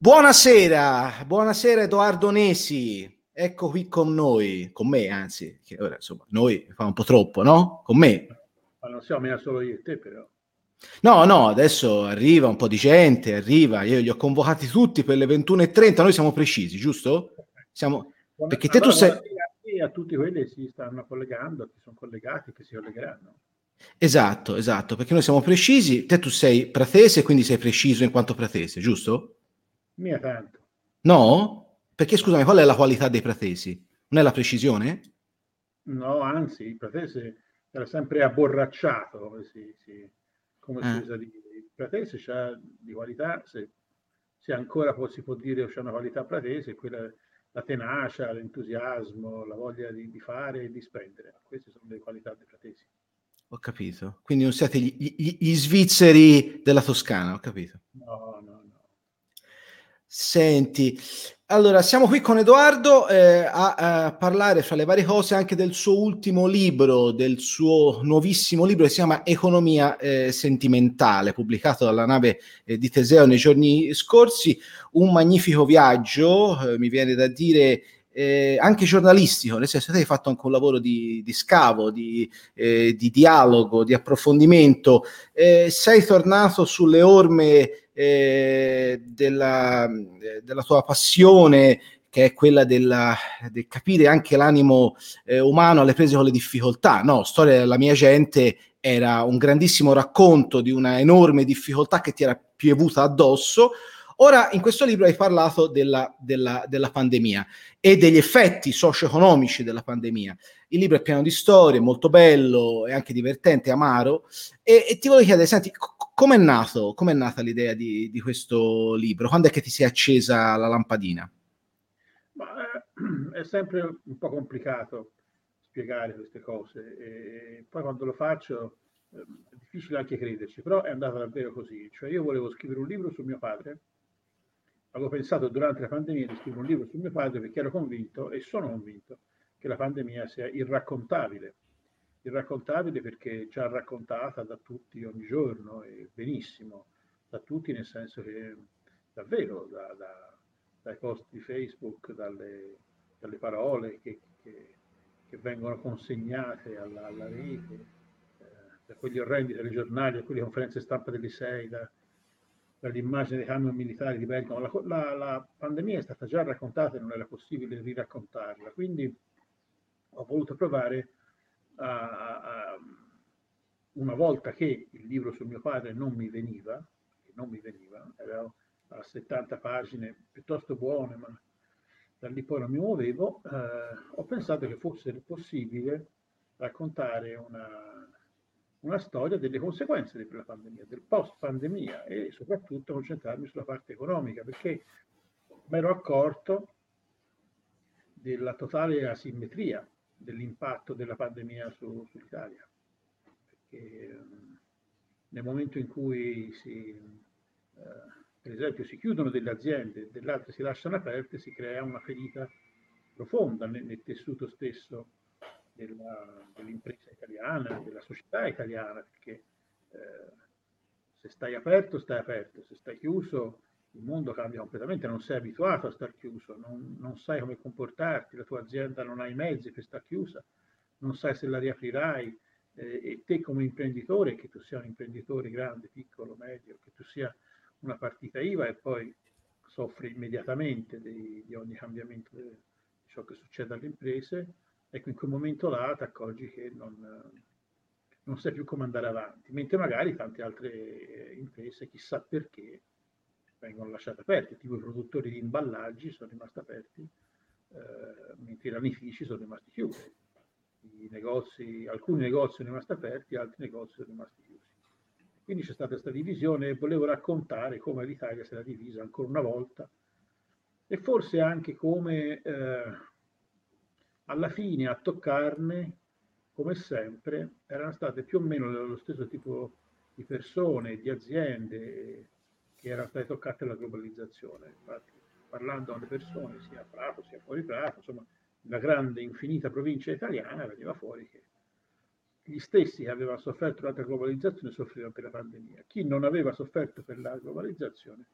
Buonasera, buonasera Edoardo Nesi, ecco qui con noi, con me anzi, che ora insomma noi fa un po' troppo, no? Con me. Ma non siamo solo io e te però. No, no, adesso arriva un po' di gente, arriva, io li ho convocati tutti per le 21.30, noi siamo precisi, giusto? Siamo... Perché te tu sei... A tutti quelli si stanno collegando, che sono collegati, che si collegheranno. Esatto, esatto, perché noi siamo precisi, te tu sei pratese, quindi sei preciso in quanto pratese, giusto? Mia tanto. No? Perché scusami, qual è la qualità dei pratesi? Non è la precisione? No, anzi, il pratese era sempre abborracciato, come si, si, come si eh. usa dire. Il pratese c'ha di qualità, se, se ancora può, si può dire c'è una qualità pratese, quella la tenacia, l'entusiasmo, la voglia di, di, fare e di spendere. Queste sono le qualità dei fratesi. Ho capito. Quindi non siete gli, gli, gli svizzeri della Toscana, ho capito. No, no. Senti, allora siamo qui con Edoardo eh, a, a, parlare fra le varie cose anche del suo ultimo libro, del suo nuovissimo libro che si chiama Economia eh, sentimentale, pubblicato dalla nave eh, di Teseo nei giorni scorsi. Un magnifico viaggio, eh, mi viene da dire. Eh, anche giornalistico, nel senso che hai fatto anche un lavoro di, di scavo, di, eh, di, dialogo, di approfondimento. sei tornato sulle orme eh, della, della, tua passione che è quella della, del capire anche l'animo eh, umano alle prese con le difficoltà. No, Storia della mia gente era un grandissimo racconto di una enorme difficoltà che ti era piovuta addosso. Ora, in questo libro hai parlato della, della, della pandemia e degli effetti socio-economici della pandemia. Il libro è pieno di storie, molto bello, è anche divertente, amaro. E, e ti voglio chiedere, senti, Com'è, nato, com'è nata l'idea di, di, questo libro? Quando è che ti si è accesa la lampadina? Ma, eh, è sempre un po' complicato spiegare queste cose e poi quando lo faccio eh, è difficile anche crederci, però è andata davvero così. Cioè io volevo scrivere un libro su mio padre, avevo pensato durante la pandemia di scrivere un libro su mio padre perché ero convinto e sono convinto che la pandemia sia irraccontabile irraccontabile perché già raccontata da tutti ogni giorno e benissimo, da tutti nel senso che davvero da, da, dai post di Facebook, dalle, dalle parole che, che, che, vengono consegnate alla, alla rete, eh, da quegli orrendi telegiornali, a quelle conferenze stampa delle sei, da, dall'immagine dei camion militari di Bergamo. La, la, la, pandemia è stata già raccontata e non era possibile riraccontarla, quindi ho voluto provare a, una volta che il libro su mio padre non mi veniva, non mi veniva, era a 70 pagine piuttosto buone, ma da lì poi non mi muovevo, eh, ho pensato che fosse possibile raccontare una, una storia delle conseguenze della pandemia, del post pandemia e soprattutto concentrarmi sulla parte economica, perché mi ero accorto della totale asimmetria dell'impatto della pandemia su, sull'Italia. Perché um, nel momento in cui si, uh, per esempio, si chiudono delle aziende e delle altre si lasciano aperte, si crea una ferita profonda nel, nel tessuto stesso della, dell'impresa italiana, della società italiana, perché eh, se stai aperto, stai aperto, se stai chiuso, il mondo cambia completamente, non sei abituato a star chiuso, non, non, sai come comportarti, la tua azienda non ha i mezzi per star chiusa, non sai se la riaprirai eh, e te come imprenditore, che tu sia un imprenditore grande, piccolo, medio, che tu sia una partita IVA e poi soffri immediatamente di, di ogni cambiamento di ciò che succede alle imprese, ecco in quel momento là ti accorgi che non, non sai più come andare avanti, mentre magari tante altre eh, imprese, chissà perché, vengono lasciati aperti, tipo i produttori di imballaggi sono rimasti aperti, eh, mentre i ramifici sono rimasti chiusi. Negozi, alcuni negozi sono rimasti aperti, altri negozi sono rimasti chiusi. Quindi c'è stata questa divisione e volevo raccontare come l'Italia si era divisa ancora una volta e forse anche come eh, alla fine a toccarne, come sempre, erano state più o meno lo stesso tipo di persone, di aziende, che erano state toccate dalla globalizzazione. Infatti, parlando alle persone, sia a Prato sia fuori Prato, insomma, la grande infinita provincia italiana, veniva fuori che gli stessi che avevano sofferto la globalizzazione soffrivano per la pandemia. Chi non aveva sofferto per la globalizzazione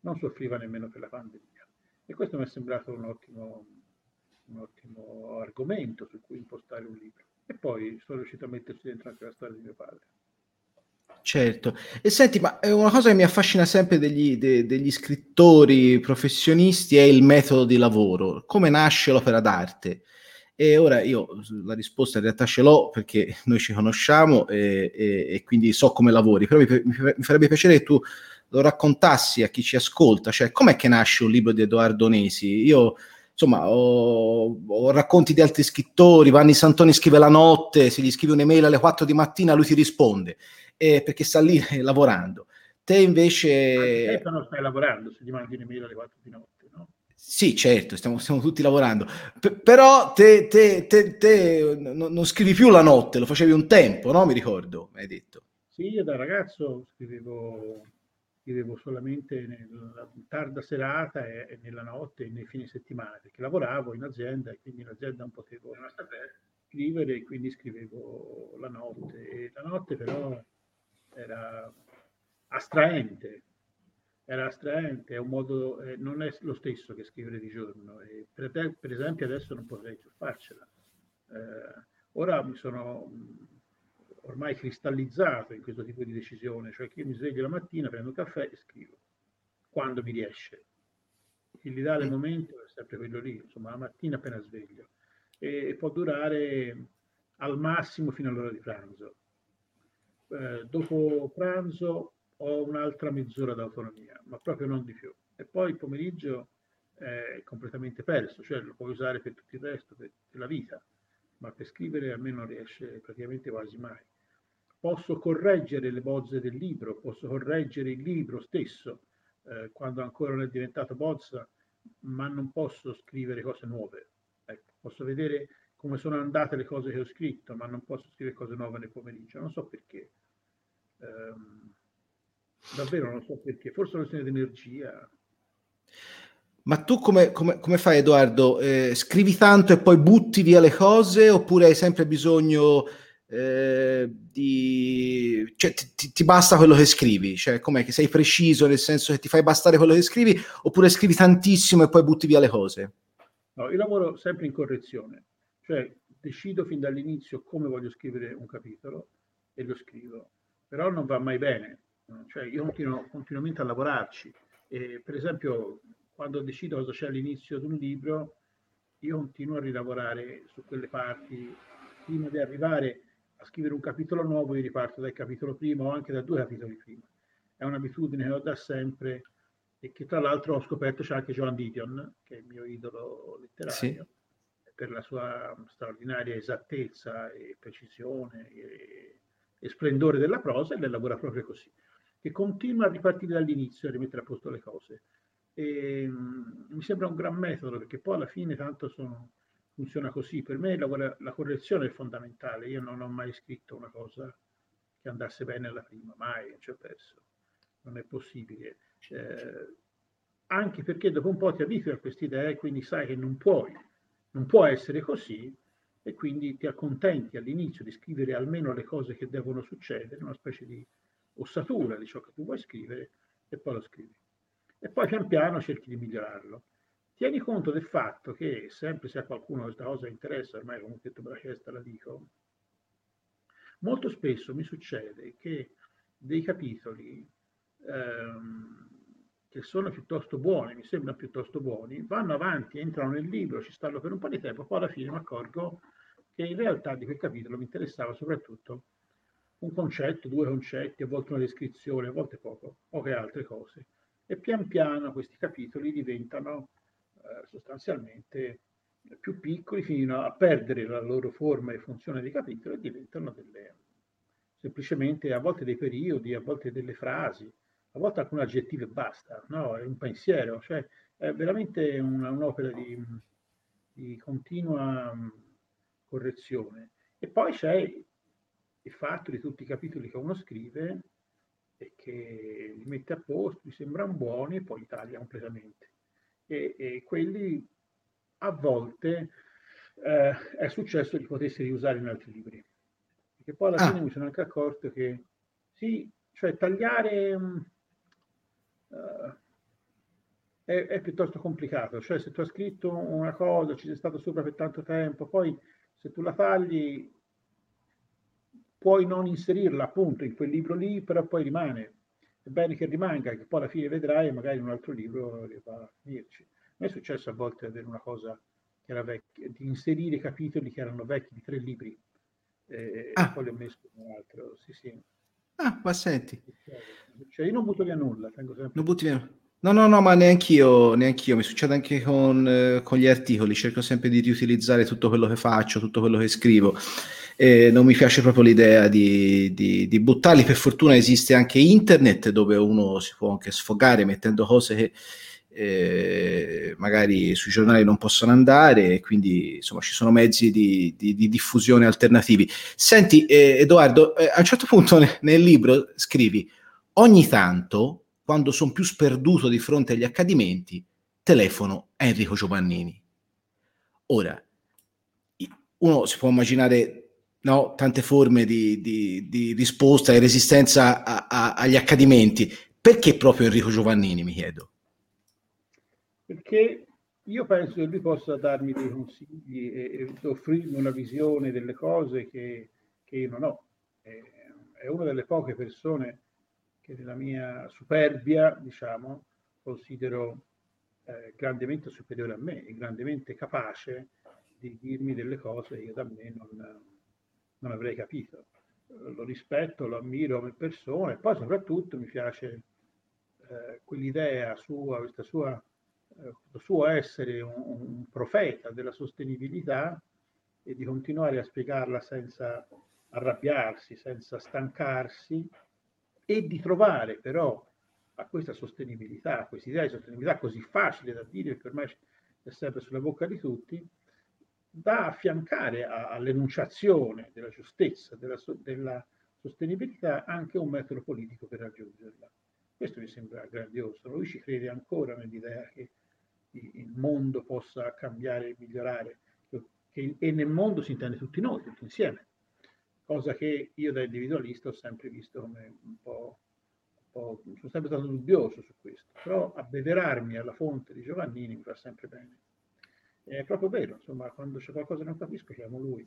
non soffriva nemmeno per la pandemia. E questo mi è sembrato un ottimo, un ottimo argomento su cui impostare un libro. E poi sono riuscito a metterci dentro anche la storia di mio padre. Certo, e senti, ma una cosa che mi affascina sempre degli, de, degli, scrittori professionisti è il metodo di lavoro, come nasce l'opera d'arte. E ora io la risposta in realtà ce l'ho perché noi ci conosciamo e, e, e quindi so come lavori, però mi, mi, mi, farebbe piacere che tu lo raccontassi a chi ci ascolta, cioè com'è che nasce un libro di Edoardo Nesi? Io insomma, ho, ho, racconti di altri scrittori, Vanni Santoni scrive la notte, se gli scrivi un'email alle 4 di mattina lui ti risponde eh, perché sta lì lavorando. Te invece... Anche te non stai lavorando se gli mandi un'email alle 4 di notte, no? Sì, certo, stiamo, stiamo tutti lavorando. P- però te, te, te, te non, non scrivi più la notte, lo facevi un tempo, no? Mi ricordo, hai detto. Sì, io da ragazzo scrivevo, scrivevo solamente nella tarda serata e, e, nella notte e nei fine settimana, perché lavoravo in azienda e quindi in azienda non potevo scrivere e quindi scrivevo la notte. E la notte però era astraente, era astraente, è un modo, eh, non è lo stesso che scrivere di giorno. E per, te, per esempio adesso non potrei più farcela. Eh, ora mi sono ormai cristallizzato in questo tipo di decisione, cioè che io mi sveglio la mattina, prendo un caffè e scrivo, quando mi riesce. L'ideale momento è sempre quello lì, insomma, la mattina appena sveglio. E, e può durare al massimo fino all'ora di pranzo eh, dopo pranzo ho un'altra mezz'ora d'autonomia, ma proprio non di più. E poi il pomeriggio è completamente perso, cioè lo puoi usare per tutto il resto, per, per la vita, ma per scrivere a me non riesce praticamente quasi mai. Posso correggere le bozze del libro, posso correggere il libro stesso eh, quando ancora non è diventato bozza, ma non posso scrivere cose nuove. Ecco, posso vedere come sono andate le cose che ho scritto, ma non posso scrivere cose nuove nel pomeriggio. Non so perché. Ehm, davvero non so perché, forse una questione di energia. Ma tu come, come, come fai Edoardo? Eh, scrivi tanto e poi butti via le cose oppure hai sempre bisogno eh, di... Cioè, ti, ti, basta quello che scrivi? Cioè, com'è che sei preciso nel senso che ti fai bastare quello che scrivi oppure scrivi tantissimo e poi butti via le cose? No, io lavoro sempre in correzione, cioè decido fin dall'inizio come voglio scrivere un capitolo e lo scrivo però non va mai bene. Cioè, io continuo continuamente a lavorarci. E, per esempio, quando decido cosa c'è all'inizio di un libro, io continuo a rilavorare su quelle parti prima di arrivare a scrivere un capitolo nuovo, io riparto dal capitolo primo o anche da due capitoli prima. È un'abitudine che ho da sempre e che tra l'altro ho scoperto c'è anche Joan Didion, che è il mio idolo letterario, sì. per la sua straordinaria esattezza e precisione e e splendore della prosa e lei lavora proprio così, che continua a ripartire dall'inizio e rimettere a posto le cose. E, um, mi sembra un gran metodo perché poi alla fine tanto sono, funziona così. Per me la, la, correzione è fondamentale. Io non ho mai scritto una cosa che andasse bene alla prima, mai, non ci ho perso. Non è possibile. Eh, anche perché dopo un po' ti abitui a queste idee e quindi sai che non puoi, non può essere così e quindi ti accontenti all'inizio di scrivere almeno le cose che devono succedere, una specie di ossatura di ciò che tu vuoi scrivere e poi lo scrivi. E poi pian piano cerchi di migliorarlo. Tieni conto del fatto che, sempre se a qualcuno questa cosa interessa, ormai comunque tu la testa la dico, molto spesso mi succede che dei capitoli ehm, che sono piuttosto buoni, mi sembrano piuttosto buoni, vanno avanti, entrano nel libro, ci stanno per un po' di tempo, poi alla fine mi accorgo che in realtà di quel capitolo mi interessava soprattutto un concetto, due concetti, a volte una descrizione, a volte poco, poche altre cose. E pian piano questi capitoli diventano eh, sostanzialmente più piccoli fino a perdere la loro forma e funzione di capitolo e diventano delle, semplicemente a volte dei periodi, a volte delle frasi, a volte anche un aggettivo e basta, no? È un pensiero, cioè è veramente una, un'opera di, di continua correzione. E poi c'è il fatto di tutti i capitoli che uno scrive e che li mette a posto, gli sembrano buoni e poi li taglia completamente. E, e quelli a volte eh, è successo di potersi riusare in altri libri. Perché poi alla ah. fine mi sono anche accorto che sì, cioè tagliare uh, è, è, piuttosto complicato, cioè se tu hai scritto una cosa, ci sei stato sopra per tanto tempo, poi se tu la tagli puoi non inserirla appunto in quel libro lì, però poi rimane. È bene che rimanga, che poi alla fine vedrai magari in un altro libro va a finirci. A me è successo a volte avere una cosa che era vecchia, di inserire capitoli che erano vecchi di tre libri e, ah. poi li ho messi in un altro. Sì, sì. Ah, ma senti. Cioè, io non butto via nulla, tengo sempre. Non butti via No, no, no, ma neanch'io, neanch'io. Mi succede anche con, eh, con, gli articoli, cerco sempre di riutilizzare tutto quello che faccio, tutto quello che scrivo. E non mi piace proprio l'idea di, di, di, buttarli. Per fortuna esiste anche internet dove uno si può anche sfogare mettendo cose che eh, magari sui giornali non possono andare, quindi insomma ci sono mezzi di, di diffusione alternativi. Senti, eh, Edoardo, eh, a un certo punto nel libro scrivi ogni tanto quando sono più sperduto di fronte agli accadimenti, telefono a Enrico Giovannini. Ora, uno si può immaginare no, tante forme di, di, di, risposta e resistenza a, a, agli accadimenti. Perché proprio Enrico Giovannini, mi chiedo? Perché io penso che lui possa darmi dei consigli e, e offrirmi una visione delle cose che, che io non ho. È, è una delle poche persone che nella mia superbia, diciamo, considero eh, grandemente superiore a me e grandemente capace di dirmi delle cose che io da me non, non avrei capito. Lo rispetto, lo ammiro come persona e poi soprattutto mi piace eh, quell'idea sua, questa sua, eh, suo essere un, un profeta della sostenibilità e di continuare a spiegarla senza arrabbiarsi, senza stancarsi, e di trovare però a questa sostenibilità, a questa idea di sostenibilità così facile da dire, che ormai è sempre sulla bocca di tutti, da affiancare a, all'enunciazione della giustezza, della, della, sostenibilità, anche un metodo politico per raggiungerla. Questo mi sembra grandioso. Lui ci crede ancora nell'idea che il mondo possa cambiare e migliorare, che, e nel mondo si intende tutti noi, tutti insieme cosa che io da individualista ho sempre visto come un po', un po', sono sempre stato dubbioso su questo, però abbeverarmi alla fonte di Giovannini mi fa sempre bene. È proprio vero, insomma, quando c'è qualcosa che non capisco chiamo lui.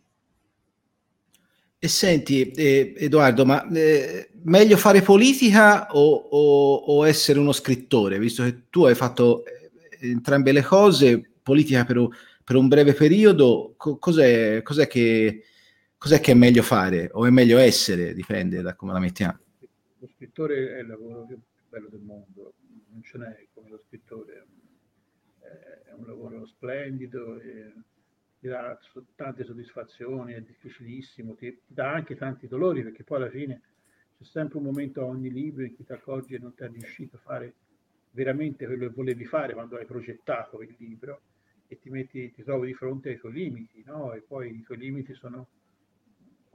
E senti, eh, Edoardo, ma eh, meglio fare politica o, o, o, essere uno scrittore? Visto che tu hai fatto eh, entrambe le cose, politica per, per un breve periodo, co- cos'è, cos'è che, cos'è che è meglio fare o è meglio essere, dipende da come la mettiamo. Lo scrittore è il lavoro più bello del mondo, non ce n'è come lo scrittore, è un lavoro splendido, ti dà tante soddisfazioni, è difficilissimo, ti, dà anche tanti dolori perché poi alla fine c'è sempre un momento a ogni libro in cui ti accorgi che non ti è riuscito a fare veramente quello che volevi fare quando hai progettato il libro e ti, metti, ti trovi di fronte ai tuoi limiti, no? E poi i tuoi limiti sono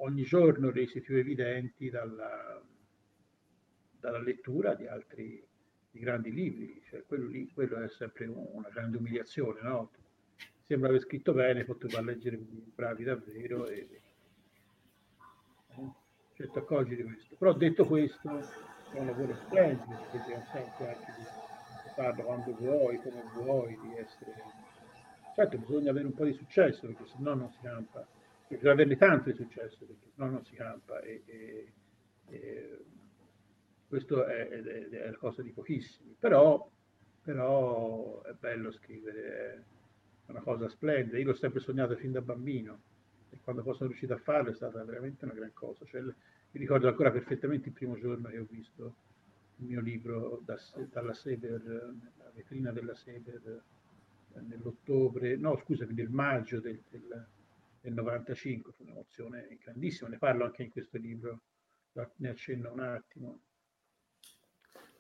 ogni giorno resi più evidenti dalla, dalla lettura di altri di grandi libri, cioè quello lì quello è sempre una grande umiliazione, no? Sembra aver scritto bene, potevo leggere bravi davvero e eh, cioè, ti accorgi di questo. Però detto questo, è un lavoro splendido, perché ti consente anche di farlo quando vuoi, come vuoi, di essere... Certo, bisogna avere un po' di successo, perché se no non si campa bisogna averne tanto di successo, perché sennò non si campa. E, e, e questo è, è, è, la cosa di pochissimi. Però, però è bello scrivere, è una cosa splendida. Io l'ho sempre sognato fin da bambino e quando poi sono riuscito a farlo è stata veramente una gran cosa. Cioè, mi ricordo ancora perfettamente il primo giorno che ho visto il mio libro da, dalla Seber, nella vetrina della Seber nell'ottobre, no scusami, nel maggio del, del del 95, fu un'emozione grandissima, ne parlo anche in questo libro, ne accenno un attimo.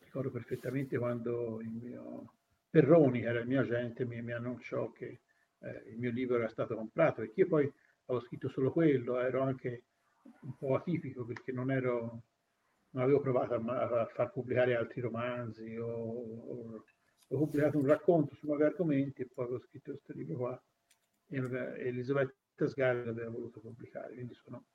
Ricordo perfettamente quando il mio Perroni, era il mio agente, mi, mi annunciò che eh, il mio libro era stato comprato, perché io poi avevo scritto solo quello, ero anche un po' atipico perché non ero non avevo provato a, a far pubblicare altri romanzi o, o, ho pubblicato un racconto su nuovi argomenti e poi ho scritto questo libro qua e Elisabetta Sgarbi aveva voluto pubblicare, quindi sono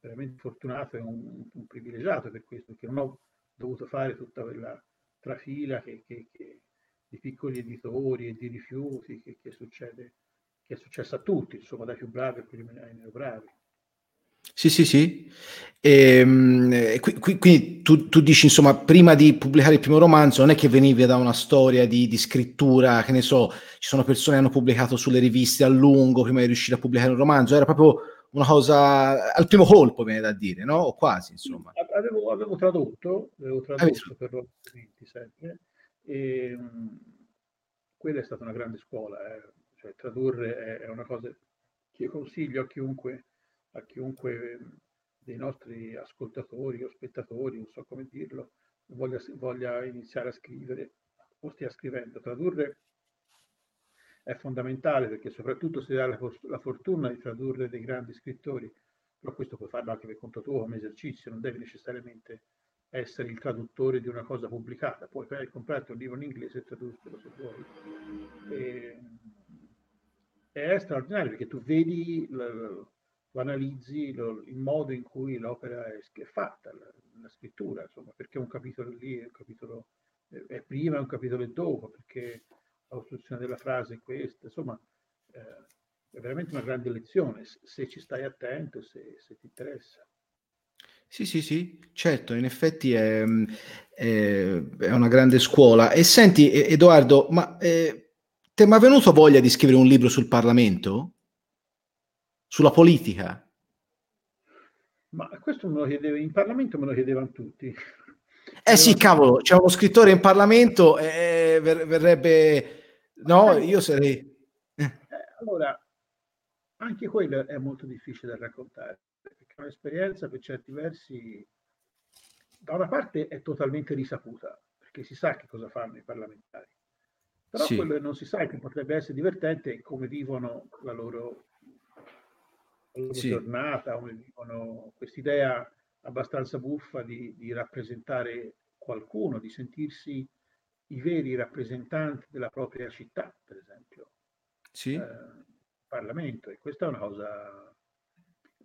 veramente fortunato e un, un, privilegiato per questo, perché non ho dovuto fare tutta quella trafila che, che, che di piccoli editori e di rifiuti che, succede, che è successo a tutti, insomma, dai più bravi a quelli meno bravi. Sì, sì, sì. Ehm, e, qui, qui, quindi tu, tu, dici, insomma, prima di pubblicare il primo romanzo, non è che venivi da una storia di, di, scrittura, che ne so, ci sono persone che hanno pubblicato sulle riviste a lungo prima di riuscire a pubblicare un romanzo, era proprio una cosa al primo colpo, viene da dire, no? O quasi, insomma. Avevo, avevo tradotto, avevo tradotto per documenti sempre, e mh, quella è stata una grande scuola, eh. cioè, tradurre è, è una cosa che io consiglio a chiunque a chiunque dei nostri ascoltatori o spettatori, non so come dirlo, voglia, voglia iniziare a scrivere o stia scrivendo. Tradurre è fondamentale perché soprattutto se hai la, la, fortuna di tradurre dei grandi scrittori, però questo puoi farlo anche per conto tuo come esercizio, non devi necessariamente essere il traduttore di una cosa pubblicata, puoi comprarti un libro in inglese e tradurlo se vuoi. E, è straordinario perché tu vedi tu analizzi lo, il modo in cui l'opera è, è fatta, la, la, scrittura, insomma, perché un capitolo lì è un capitolo è prima, un capitolo è dopo, perché la costruzione della frase è questa, insomma, eh, è veramente una grande lezione se ci stai attento, se, se ti interessa. Sì, sì, sì, certo, in effetti è, è, è una grande scuola. E senti, Edoardo, ma eh, ti è mai venuto voglia di scrivere un libro sul Parlamento? Sulla politica? Ma questo me lo chiedeva, in Parlamento me lo chiedevano tutti. Eh sì, cavolo, c'è uno scrittore in Parlamento e ver- verrebbe... No, io sarei... Eh, allora, anche quello è molto difficile da raccontare, perché è un'esperienza per certi versi, da una parte è totalmente risaputa, perché si sa che cosa fanno i parlamentari, però sì. quello che non si sa è che potrebbe essere divertente è come vivono la loro loro sì. giornata, come dicono, quest'idea abbastanza buffa di, di, rappresentare qualcuno, di sentirsi i veri rappresentanti della propria città, per esempio. Sì. Eh, Parlamento, e questa è una cosa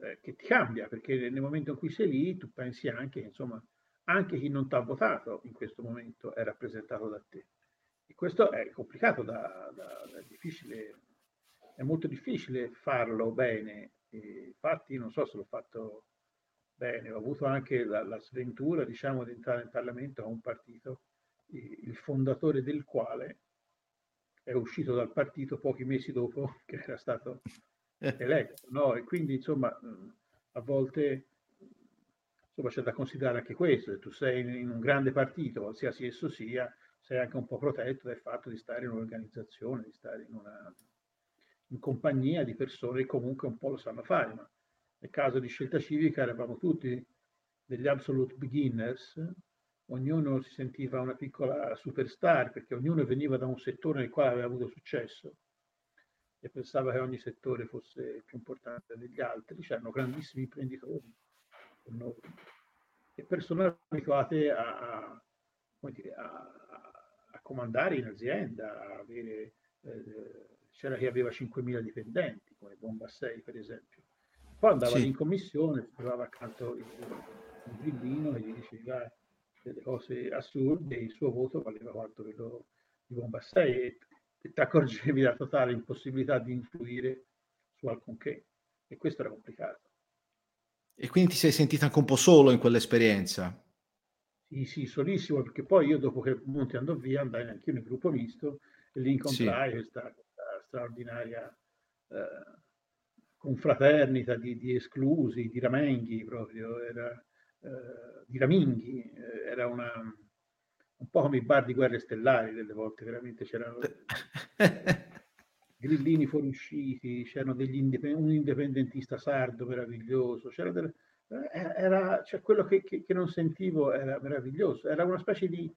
eh, che ti cambia, perché nel momento in cui sei lì tu pensi anche, insomma, anche chi non ti ha votato in questo momento è rappresentato da te. E questo è complicato, da, da, da difficile, è molto difficile farlo bene infatti non so se l'ho fatto bene, ho avuto anche la, la sventura diciamo, di entrare in Parlamento a un partito, il fondatore del quale è uscito dal partito pochi mesi dopo che era stato eletto. No? E quindi insomma a volte insomma, c'è da considerare anche questo, se tu sei in un grande partito, qualsiasi esso sia, sei anche un po' protetto dal fatto di stare in un'organizzazione, di stare in una in compagnia di persone che comunque un po' lo sanno fare, ma nel caso di scelta civica eravamo tutti degli absolute beginners, ognuno si sentiva una piccola superstar perché ognuno veniva da un settore nel quale aveva avuto successo e pensava che ogni settore fosse più importante degli altri, c'erano grandissimi imprenditori e persone abituate a, a, a comandare in azienda, a avere eh, c'era chi aveva 5.000 dipendenti, come Bombassei per esempio. Poi andava sì. in commissione, si trovava accanto il, il grillino e gli diceva delle cose assurde e il suo voto valeva quanto quello di Bombassei e, e ti accorgevi della totale impossibilità di influire su alcunché. E questo era complicato. E quindi ti sei sentito anche un po' solo in quell'esperienza? Sì, sì, solissimo, perché poi io dopo che Monti andò via andai anche io nel gruppo misto e lì incontrai sì. questa straordinaria eh, confraternita di, di, esclusi, di ramenghi proprio, era, eh, di raminghi, eh, era una, un po' come i bar di guerre stellari delle volte, veramente c'erano grillini fuoriusciti, c'erano degli indipend- un indipendentista sardo meraviglioso, c'era delle, eh, era, cioè quello che, che, che, non sentivo era meraviglioso, era una specie di,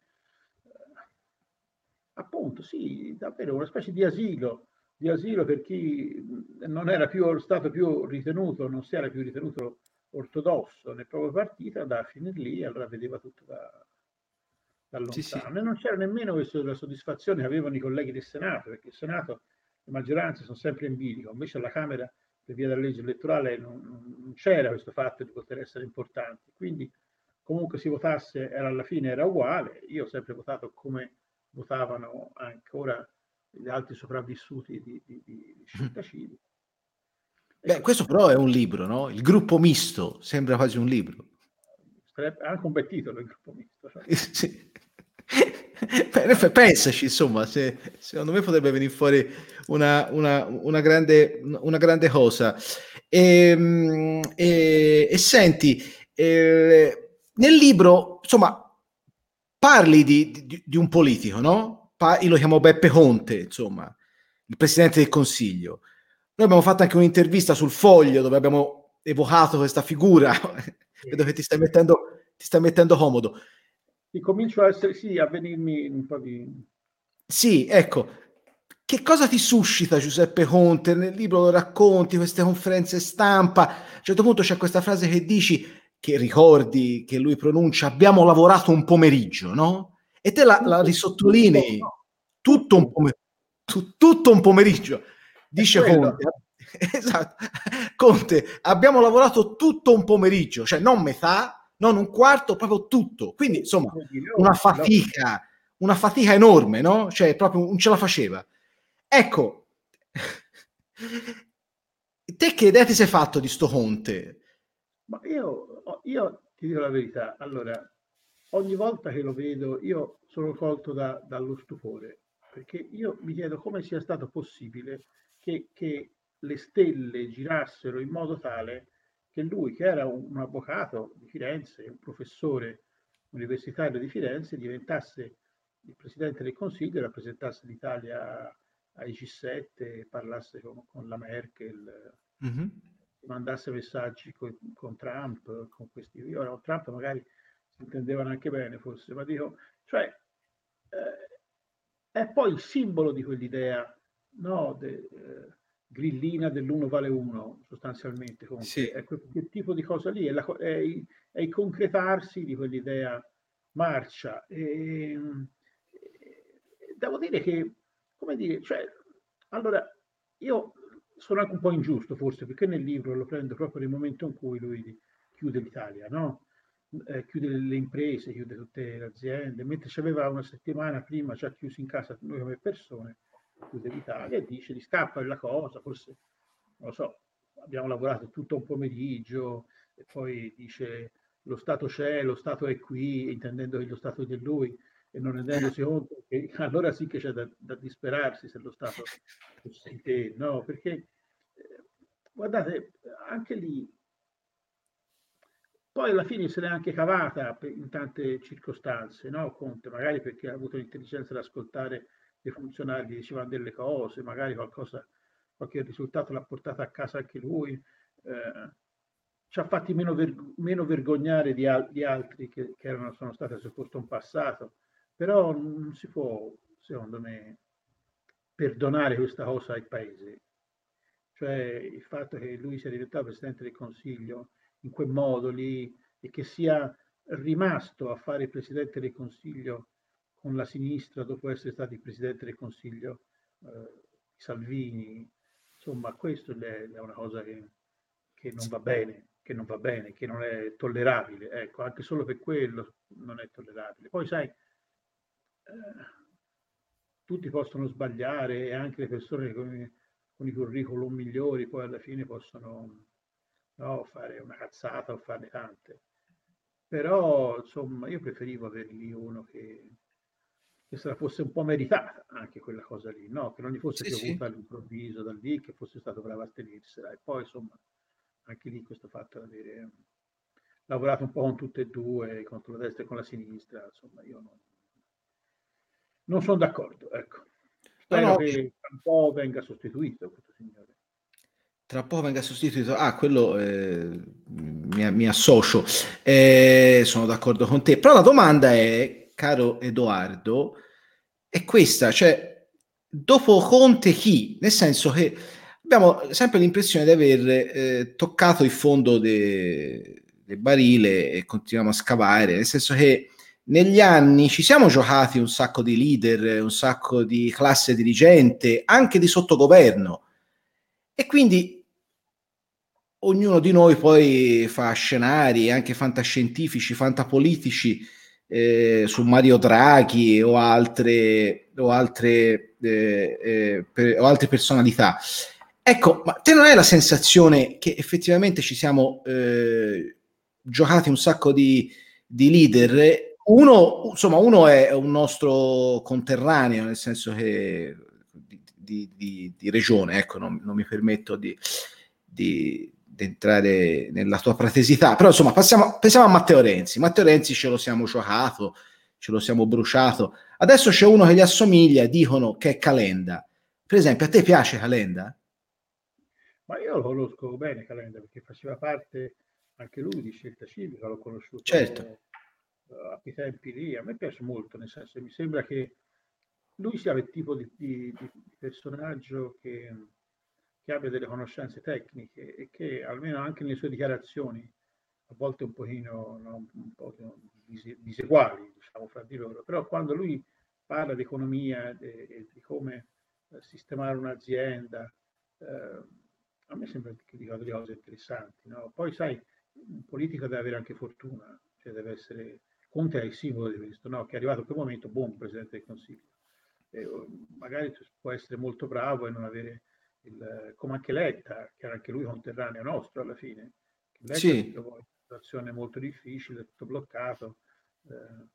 eh, appunto, sì, davvero una specie di asilo di asilo per chi non era più stato più ritenuto, non si era più ritenuto ortodosso nel proprio partito, andava a finire lì allora vedeva tutto da, da lontano. Sì, sì. E non c'era nemmeno questa la soddisfazione che avevano i colleghi del Senato, perché il Senato, le maggioranze sono sempre in bilico, invece alla Camera, per via della legge elettorale, non, non c'era questo fatto di poter essere importanti. Quindi comunque si votasse, era alla fine era uguale. Io ho sempre votato come votavano ancora gli altri sopravvissuti di, di, di Cittacini. Beh, questo però è un libro, no? Il gruppo misto, sembra quasi un libro. È anche un bel titolo il gruppo misto. Cioè. sì. Pensaci, insomma, se, secondo me potrebbe venire fuori una, una, una, grande, una grande cosa. E, ehm, e, e senti, e, nel libro, insomma, parli di, di, di un politico, no? Io lo chiamo Beppe Conte, insomma, il presidente del Consiglio. Noi abbiamo fatto anche un'intervista sul foglio dove abbiamo evocato questa figura. Vedo che ti stai mettendo, ti stai mettendo comodo comincio a essere, sì, a venirmi un po' di... Sì, ecco, che cosa ti suscita Giuseppe Conte? Nel libro lo racconti, queste conferenze stampa, a un certo punto c'è questa frase che dici, che ricordi, che lui pronuncia, abbiamo lavorato un pomeriggio, no? E te la, la risottolinei, tutto un, pomer- tu, tutto un pomeriggio, dice Conte. Esatto. Conte, abbiamo lavorato tutto un pomeriggio, cioè non metà, non un quarto, proprio tutto. Quindi, insomma, una fatica, una fatica enorme, no? Cioè, proprio non ce la faceva. Ecco, te che idea ti sei fatto di sto Conte? Ma io, io ti dico la verità, allora, ogni volta che lo vedo, io sono colto da, dallo stupore, perché io mi chiedo come sia stato possibile che, che le stelle girassero in modo tale che lui, che era un, un avvocato di Firenze, un professore universitario di Firenze, diventasse il presidente del Consiglio, rappresentasse l'Italia ai G7, parlasse con, con la Merkel, mm-hmm. mandasse messaggi con, con, Trump, con questi. Io con Trump magari intendevano anche bene, forse, ma dico, cioè, eh, è poi il simbolo di quell'idea, no? De, eh, grillina dell'1 vale 1 sostanzialmente. Sì. È quel, quel, tipo di cosa lì, è, la, è, il, è, il, concretarsi di quell'idea marcia. E, e, devo dire che, come dire, cioè, allora io sono anche un po' ingiusto forse perché nel libro lo prendo proprio nel momento in cui lui chiude l'Italia, no? Eh, chiude le imprese, chiude tutte le aziende, mentre c'aveva una settimana prima già chiuso in casa noi come persone dell'Italia e dice di scappare la cosa, forse, non lo so, abbiamo lavorato tutto un pomeriggio e poi dice lo Stato c'è, lo Stato è qui, intendendo che lo Stato è di lui e non rendendosi conto che allora sì che c'è da, da disperarsi se lo Stato fosse te, no? Perché eh, guardate, anche lì poi alla fine se l'è anche cavata in tante circostanze, no? Conte, magari perché ha avuto l'intelligenza di ascoltare dei funzionari dicevano delle cose, magari qualcosa, qualche risultato l'ha portato a casa anche lui, eh, ci ha fatti meno, ver- meno vergognare di, al- di altri che, che erano, sono stati sottoposti a un passato, però non si può, secondo me, perdonare questa cosa al paese. Cioè il fatto che lui sia diventato Presidente del Consiglio in quel modo lì e che sia rimasto a fare il Presidente del Consiglio con la sinistra dopo essere stati presidente del Consiglio eh, Salvini. Insomma, questo è, è una cosa che, che, non va bene, che non va bene, che non è tollerabile. Ecco, anche solo per quello non è tollerabile. Poi sai, eh, tutti possono sbagliare e anche le persone con, con i curriculum migliori poi alla fine possono no, fare una cazzata o farne tante. Però, insomma, io preferivo averli uno che, che se la fosse un po' meritata anche quella cosa lì, no? Che non gli fosse sì, piovuta sì. all'improvviso da lì, che fosse stato bravo a tenersela. E poi, insomma, anche lì questo fatto di avere lavorato un po' con tutte e due, contro la destra e con la sinistra, insomma, io non, non sono d'accordo, ecco. Spero no, no. che un po' venga sostituito questo signore. Tra poco venga sostituito. Ah, quello eh, mi, mi, associo. Eh, sono d'accordo con te. Però la domanda è, caro Edoardo, è questa, cioè dopo Conte chi? Nel senso che abbiamo sempre l'impressione di aver eh, toccato il fondo del de barile e continuiamo a scavare, nel senso che negli anni ci siamo giocati un sacco di leader, un sacco di classe dirigente, anche di sottogoverno. E quindi ognuno di noi poi fa scenari, anche fantascientifici, fantapolitici, eh, su Mario Draghi o altre, o altre, eh, eh, per, o altre personalità. Ecco, ma te non hai la sensazione che effettivamente ci siamo eh, giocati un sacco di, di leader? Uno, insomma, uno è un nostro conterraneo, nel senso che di, di, di regione, ecco, non, non, mi permetto di, di, entrare nella tua pratesità, però insomma passiamo, pensiamo a Matteo Renzi. Matteo Renzi ce lo siamo giocato, ce lo siamo bruciato. Adesso c'è uno che gli assomiglia, dicono che è Calenda. Per esempio, a te piace Calenda? Ma io lo conosco bene Calenda perché faceva parte anche lui di Scelta Civica, l'ho conosciuto certo. a quei tempi lì. A me piace molto, nel senso mi sembra che lui sia il tipo di, di, di personaggio che, che, abbia delle conoscenze tecniche e che almeno anche nelle sue dichiarazioni, a volte un pochino no, un po' diseguali, diciamo, fra di loro, però quando lui parla di economia e di come eh, sistemare un'azienda, eh, a me sembra che dica delle cose interessanti. No? Poi sai, un politico deve avere anche fortuna, cioè deve essere Conte è il simbolo di questo, no? che è arrivato a quel momento, buon Presidente del Consiglio eh, magari può essere molto bravo e non avere il, come anche Letta, che era anche lui conterraneo nostro alla fine. Letta sì. in una situazione molto difficile, tutto bloccato, eh,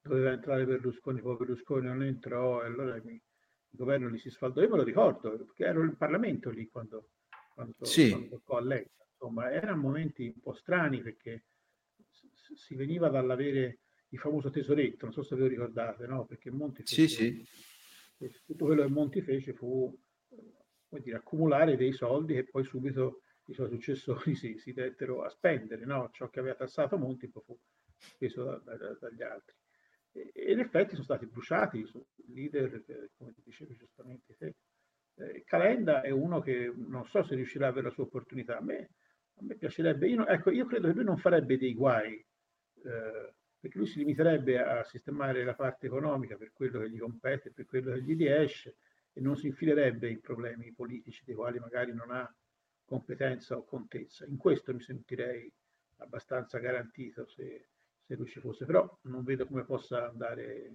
doveva entrare Berlusconi, poi Berlusconi non entrò e allora il governo lì si sfaldò. Io me lo ricordo, perché ero in Parlamento lì quando, quando, sì. quando toccò a Letta. Insomma, erano momenti un po' strani perché si veniva dall'avere il famoso tesoretto, non so se ve lo ricordate, no? Perché Monti sì, sì tutto quello che Monti fece fu dire, accumulare dei soldi che poi subito i suoi successori si, si dettero a spendere, no? ciò che aveva tassato Monti poi fu speso da, da, dagli altri. E, e, in effetti sono stati bruciati i leader, come ti dicevi giustamente te. Eh, Calenda è uno che non so se riuscirà a avere la sua opportunità. A me, a me piacerebbe, io, ecco, io credo che lui non farebbe dei guai eh, perché lui si limiterebbe a sistemare la parte economica per quello che gli compete, per quello che gli riesce e non si infilerebbe in problemi politici dei quali magari non ha competenza o contezza. In questo mi sentirei abbastanza garantito se, se lui ci fosse, però non vedo come possa andare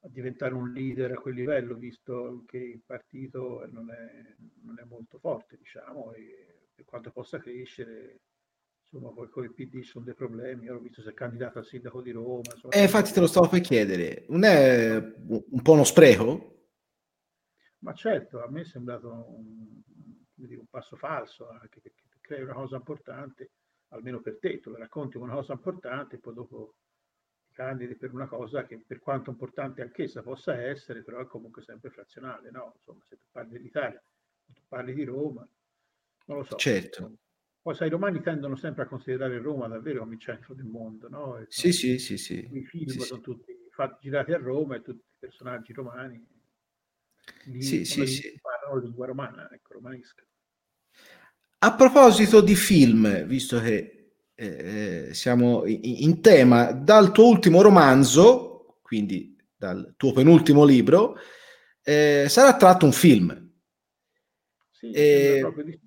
a diventare un leader a quel livello, visto che il partito non è, non è molto forte, diciamo, e per quanto possa crescere insomma, poi con il PD sono dei problemi. Io l'ho visto se è candidato al sindaco di Roma. Insomma, eh, infatti te lo stavo per chiedere, non è un po' uno spreco? Ma certo, a me è sembrato un, un passo falso, anche perché crei una cosa importante, almeno per te, tu le racconti una cosa importante e poi dopo ti candidi per una cosa che per quanto importante anch'essa possa essere, però è comunque sempre frazionale, no? Insomma, se tu parli dell'Italia, se tu parli di Roma, non lo so. Certo. Poi sai, i romani tendono sempre a considerare Roma davvero come il centro del mondo, no? Sì, sì, sì, sì. I film sì, sono tutti fatti, girati a Roma e tutti i personaggi romani. Lì, sì, sì, sì. Parlano lingua romana, ecco, romanesca. A proposito di film, visto che eh, siamo in, tema, dal tuo ultimo romanzo, quindi dal tuo penultimo libro, eh, sarà tratto un film. Sì, eh, di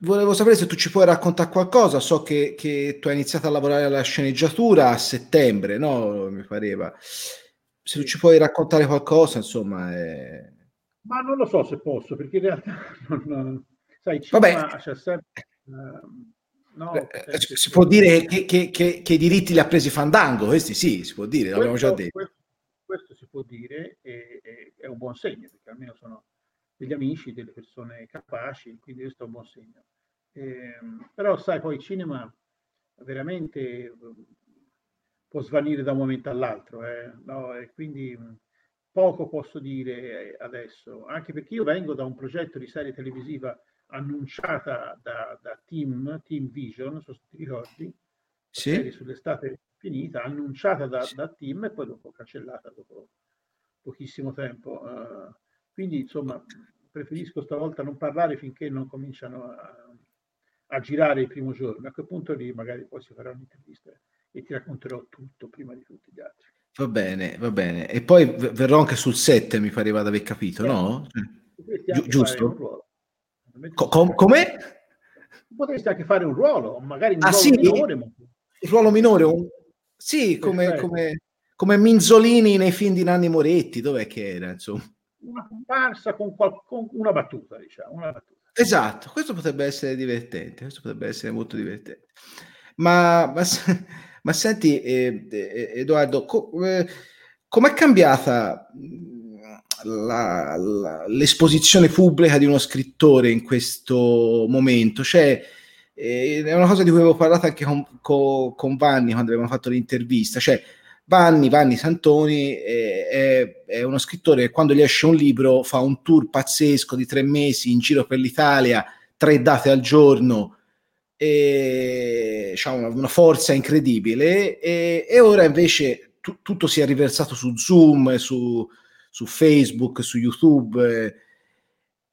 Volevo sapere se tu ci puoi raccontare qualcosa. So che, che, tu hai iniziato a lavorare alla sceneggiatura a settembre, no? Mi pareva. Se ci puoi raccontare qualcosa, insomma. È... Ma non lo so se posso, perché in realtà non, sai, Vabbè. c'è sempre. Uh, no, eh, eh si può dire che, che, che, che, i diritti li ha presi Fandango, questi sì, si può dire, questo, l'abbiamo già detto. Questo, questo si può dire, e, e, è un buon segno, perché almeno sono degli amici, delle persone capaci, quindi questo è un buon segno. Eh, però sai, poi il cinema veramente può svanire da un momento all'altro, eh? no? e quindi poco posso dire adesso, anche perché io vengo da un progetto di serie televisiva annunciata da, da Team, Team Vision, non so se ti ricordi, sì. sull'estate finita, annunciata da, da Team e poi dopo cancellata dopo pochissimo tempo. Uh, quindi, insomma, preferisco stavolta non parlare finché non cominciano a, a, girare il primo giorno. A quel punto lì magari poi si farà un'intervista e ti racconterò tutto prima di tutti gli altri. Va bene, va bene. E poi verrò anche sul 7, mi pareva di aver capito, eh, no? Gi- giusto? Co- com- come? Potresti anche fare un ruolo, magari un ah, ruolo sì? minore. Ma... Un ruolo minore, un, Sì, come, come, come, Minzolini nei film di Nanni Moretti, dov'è che era, insomma? Una comparsa con, qual- con una battuta, diciamo, una battuta. Esatto, questo potrebbe essere divertente, questo potrebbe essere molto divertente. Ma, ma, ma senti, eh, eh, Edoardo, co- eh, com'è cambiata la, la, l'esposizione pubblica di uno scrittore in questo momento? Cioè, eh, è una cosa di cui avevo parlato anche con, con, con Vanni quando abbiamo fatto l'intervista, cioè Vanni, Vanni Santoni è, è, è, uno scrittore che quando gli esce un libro fa un tour pazzesco di tre mesi in giro per l'Italia, tre date al giorno, e, ha una, una, forza incredibile e, e ora invece tu, tutto si è riversato su Zoom, su, su Facebook, su YouTube.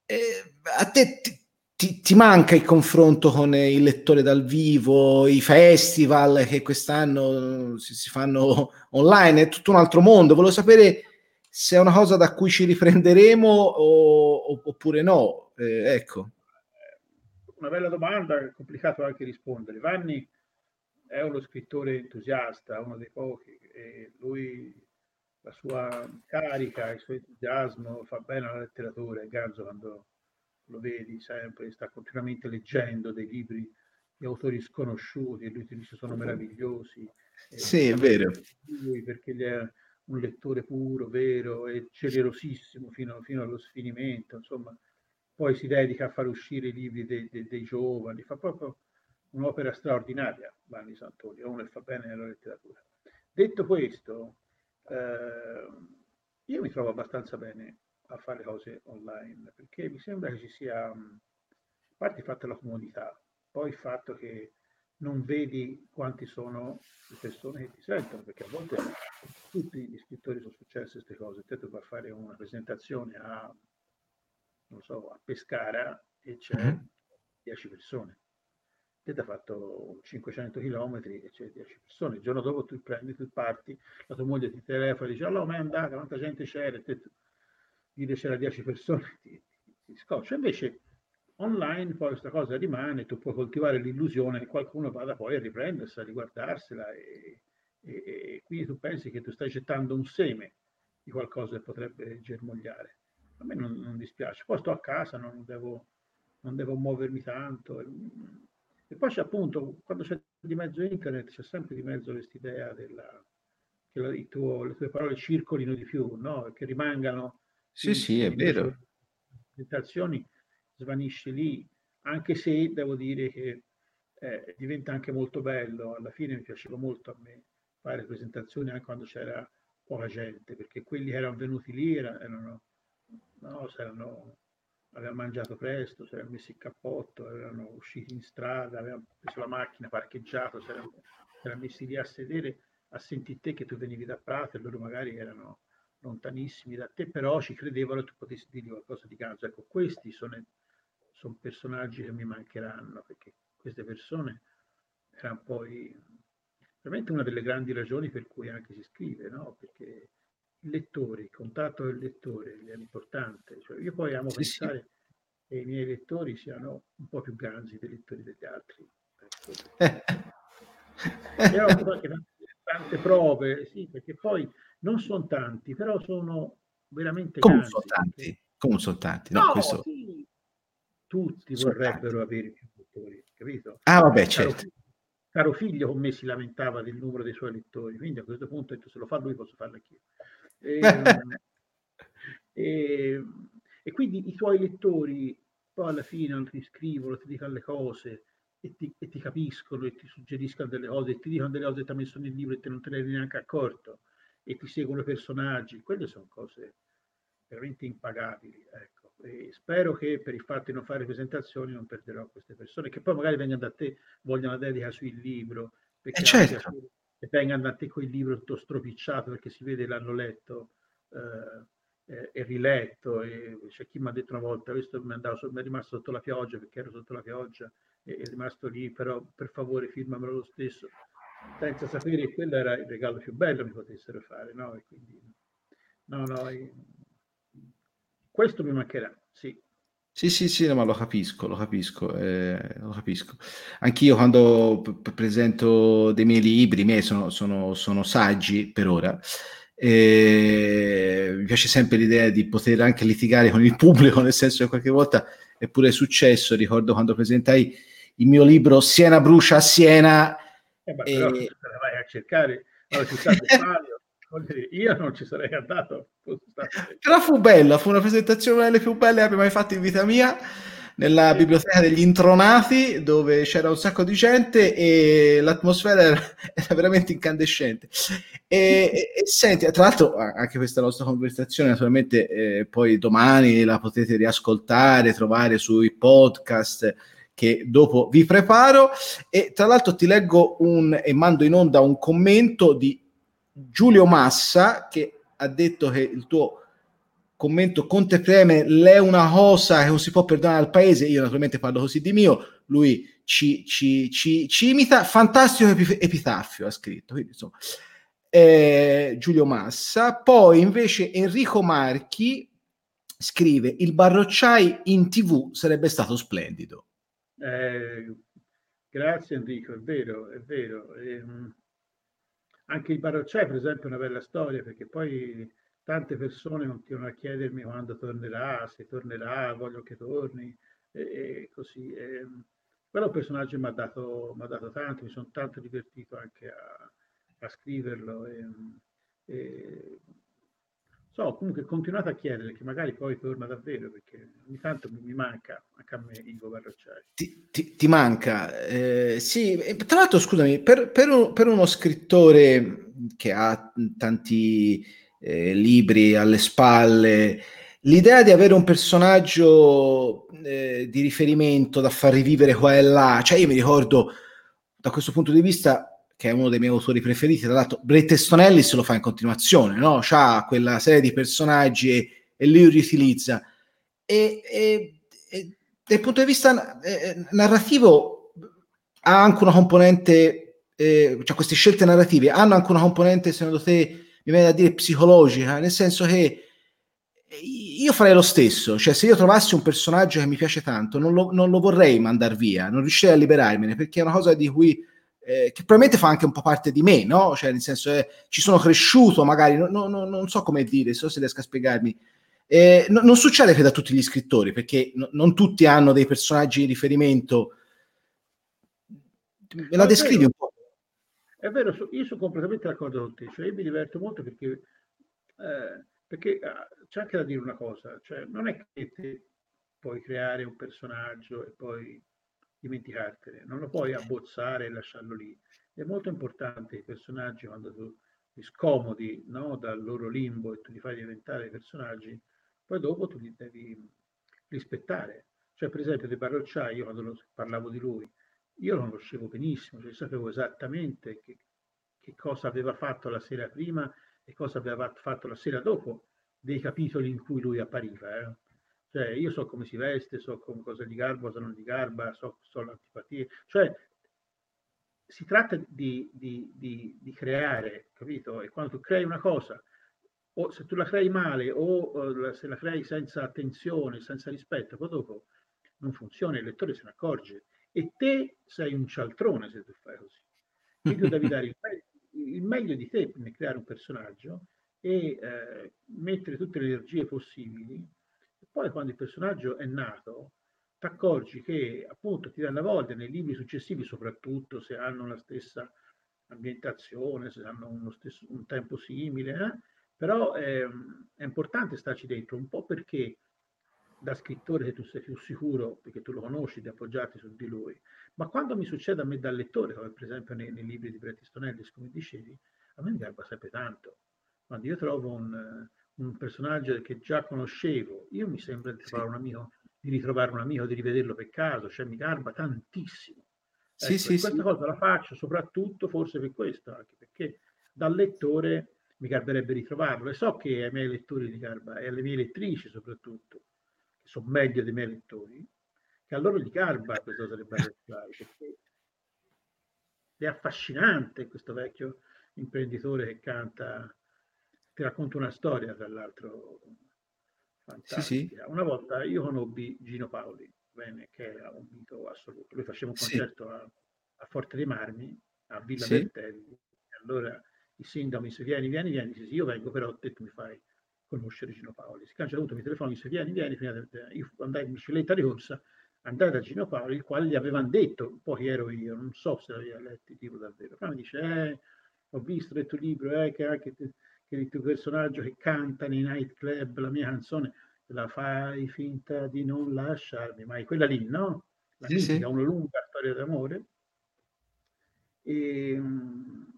Eh, a te ti, ti, ti, manca il confronto con il lettore dal vivo, i festival che quest'anno si, si fanno online, è tutto un altro mondo. Volevo sapere se è una cosa da cui ci riprenderemo o, oppure no. Eh, ecco. Una bella domanda, è complicato anche rispondere. Vanni è uno scrittore entusiasta, uno dei pochi, e lui la sua carica, il suo entusiasmo fa bene alla letteratura. È Ganzo quando lo vedi sempre, sta continuamente leggendo dei libri di autori sconosciuti e lui ti dice sono meravigliosi. Sì, è vero. Lui perché è un lettore puro, vero e generosissimo fino, fino, allo sfinimento, insomma, poi si dedica a far uscire i libri dei, dei, dei giovani, fa proprio un'opera straordinaria, Vanni Santoni, è uno fa bene nella letteratura. Detto questo, eh, io mi trovo abbastanza bene a fare cose online, perché mi sembra che ci sia, a parte il fatto della comodità, poi il fatto che non vedi quanti sono le persone che ti sentono, perché a volte tutti gli scrittori sono successe queste cose, te devi fare una presentazione a, non so, a Pescara e c'è 10 mm-hmm. persone te ti ha fatto 500 km e c'è 10 persone. Il giorno dopo tu prendi, tu parti, la tua moglie ti telefona e dice allora ma è andata, quanta gente c'era? E te dire c'era 10 persone ti, ti, ti scoccia. Invece online poi questa cosa rimane, tu puoi coltivare l'illusione che qualcuno vada poi a riprendersela, a riguardarsela e, e, e quindi tu pensi che tu stai gettando un seme di qualcosa che potrebbe germogliare. A me non, non dispiace. Poi sto a casa, non devo, non devo muovermi tanto. E poi c'è appunto, quando c'è di mezzo internet, c'è sempre di mezzo questa idea della, che la, tuo, le tue parole circolino di più, no? che rimangano. Sì, in, sì, è vero. Presentazioni svanisce lì, anche se devo dire che eh, diventa anche molto bello. Alla fine mi piaceva molto a me fare presentazioni anche quando c'era poca gente, perché quelli che erano venuti lì erano, erano no, erano avevano mangiato presto, si erano messi il cappotto, erano usciti in strada, avevano preso la macchina, parcheggiato, si erano, si erano messi lì a sedere a sentire te che tu venivi da Prato e loro magari erano lontanissimi da te, però ci credevano e tu potessi dirgli qualcosa di ganzo. Ecco, questi sono, sono personaggi che mi mancheranno, perché queste persone erano poi veramente una delle grandi ragioni per cui anche si scrive, no? Perché il lettore, il contatto del lettore è importante. Cioè, io poi amo sì, pensare sì. che i miei lettori siano un po' più ganzi dei lettori degli altri. e ho tante, tante prove, sì, perché poi non sono tanti, però sono veramente Come. Sono tanti? Come sono tanti? No, no questo... sì. Tutti sono vorrebbero tanti. avere più lettori, capito? Ah, vabbè, certo. Caro figlio con me si lamentava del numero dei suoi lettori, quindi a questo punto se lo fa lui posso farlo anch'io. E, ehm, e, e, quindi i tuoi lettori poi alla fine ti scrivono, ti dicono le cose e ti, e ti, capiscono e ti suggeriscono delle cose e ti dicono delle cose che ti ha messo nel libro e te non te ne eri neanche accorto e ti seguono i personaggi. Quelle sono cose veramente impagabili. Ecco. E spero che per il fatto di non fare presentazioni non perderò queste persone che poi magari vengano da te, vogliono la dedica sul libro, perché eh certo e vengano a te quel libro tutto stropicciato perché si vede l'hanno letto eh, e riletto. E c'è chi mi ha detto una volta, questo mi, andavo, mi è rimasto sotto la pioggia perché ero sotto la pioggia e è rimasto lì, però per favore firmamelo lo stesso, senza sapere che quello era il regalo più bello che mi potessero fare. No? E quindi, no, no, questo mi mancherà, sì. Sì, sì, sì, no, ma lo capisco, lo capisco, eh, lo capisco. Anch'io quando p- presento dei miei libri, i miei sono, sono, sono saggi per ora, e mi piace sempre l'idea di poter anche litigare con il pubblico, nel senso che qualche volta è pure successo, ricordo quando presentai il mio libro Siena brucia a Siena. Eh, ma e... però vai a cercare alla io non ci sarei andato. Però fu bella, fu una presentazione delle più belle che abbia mai fatto in vita mia nella sì. biblioteca degli intronati dove c'era un sacco di gente e l'atmosfera era, era veramente incandescente. E, e, e, senti, tra l'altro anche questa nostra conversazione naturalmente eh, poi domani la potete riascoltare, trovare sui podcast che dopo vi preparo e tra l'altro ti leggo un, e mando in onda un commento di Giulio Massa che ha detto che il tuo commento Conte Preme è una cosa che non si può perdonare al paese, io naturalmente parlo così di mio, lui ci, ci, ci, ci imita, fantastico epitaffio ha scritto, quindi insomma eh, Giulio Massa, poi invece Enrico Marchi scrive il Barrocciai in tv sarebbe stato splendido. Eh, grazie Enrico, è vero, è vero. Eh, anche il Barocciai, per esempio, è una bella storia perché poi tante persone continuano a chiedermi quando tornerà, se tornerà, voglio che torni e, e così. E, quello personaggio mi ha dato, dato, tanto, mi sono tanto divertito anche a, a scriverlo. E, e, so, comunque continuate a chiedere che magari poi torna davvero perché ogni tanto mi, manca anche a me Ivo Barrocciai. Ti, ti, ti manca, eh, sì. Tra l'altro, scusami, per, per, un, per uno scrittore che ha tanti eh, libri alle spalle, l'idea di avere un personaggio eh, di riferimento da far rivivere qua e là, cioè io mi ricordo da questo punto di vista che è uno dei miei autori preferiti, tra l'altro Bret Easton Ellis lo fa in continuazione, no? C'ha quella serie di personaggi e, e lui riutilizza. E, e, e, dal punto di vista eh, narrativo ha anche una componente, eh, cioè queste scelte narrative hanno anche una componente, secondo te, mi viene da dire psicologica, nel senso che io farei lo stesso, cioè se io trovassi un personaggio che mi piace tanto, non lo, non lo vorrei mandare via, non riuscirei a liberarmene, perché è una cosa di cui eh, che probabilmente fa anche un po' parte di me, no? Cioè, nel senso, eh, ci sono cresciuto, magari, no, no, non so come dire, so se riesco a spiegarmi. Eh, no, non succede che da tutti gli scrittori, perché non tutti hanno dei personaggi di riferimento. Me la descrivi un po'? È vero, io sono completamente d'accordo con te, cioè io mi diverto molto perché, eh, perché ah, c'è anche da dire una cosa, cioè non è che te puoi creare un personaggio e poi dimenticartene, non lo puoi abbozzare e lasciarlo lì. È molto importante i personaggi quando tu li scomodi no, dal loro limbo e tu li fai diventare personaggi, poi dopo tu li devi rispettare. Cioè, per esempio, di Barrocciai, io quando parlavo di lui, io lo conoscevo benissimo, cioè sapevo esattamente che, che cosa aveva fatto la sera prima e cosa aveva fatto la sera dopo dei capitoli in cui lui appariva. Eh. Cioè, io so come si veste, so come cosa gli garba, cosa non gli garba, so, so l'antipatia. Cioè, si tratta di, di, di, di, creare, capito? E quando tu crei una cosa, o se tu la crei male o se la crei senza attenzione, senza rispetto, poi dopo non funziona, il lettore se ne accorge. E te sei un cialtrone se tu fai così. Quindi tu devi dare il meglio, il meglio di te nel creare un personaggio e eh, mettere tutte le energie possibili poi quando il personaggio è nato, ti accorgi che appunto ti danno a volte nei libri successivi, soprattutto se hanno la stessa ambientazione, se hanno stesso, un tempo simile, eh? però eh, è importante starci dentro un po' perché da scrittore che tu sei più sicuro, perché tu lo conosci, di appoggiarti su di lui, ma quando mi succede a me da lettore, come per esempio nei, nei libri di Bret Easton come dicevi, a me mi garba sempre tanto. Quando io trovo un, un personaggio che già conoscevo, io mi sembra di trovare un amico, di ritrovare un amico, di rivederlo per caso, cioè mi garba tantissimo. Ecco, sì, sì, questa sì. cosa la faccio soprattutto forse per questo, anche perché dal lettore mi garberebbe ritrovarlo e so che ai miei lettori di garba e alle mie lettrici soprattutto, che sono meglio dei miei lettori, che a loro gli garba questa cosa del butterfly, perché è affascinante questo vecchio imprenditore che canta ti racconto una storia, tra l'altro, fantastica. Sì, sì. Una volta io conobbi Gino Paoli, bene, che era un mito assoluto. Lui faceva un concerto a, a, Forte dei Marmi, a Villa sì. Bertelli. Allora il sindaco mi disse vieni, vieni, vieni. Dice, io vengo, però te tu mi fai conoscere Gino Paoli. Si cancella tutto, mi telefona, mi dice vieni, vieni. Io andai in bicicletta di corsa, andai da Gino Paoli, il quale gli avevano detto, poi ero io, non so se l'aveva letto il tipo davvero, però mi dice, eh, ho visto il tuo libro, eh, che anche te, il tuo personaggio che canta nei nightclub la mia canzone, la fai finta di non lasciarmi, ma è quella lì, no? La sì, musica, sì. una lunga storia d'amore. E,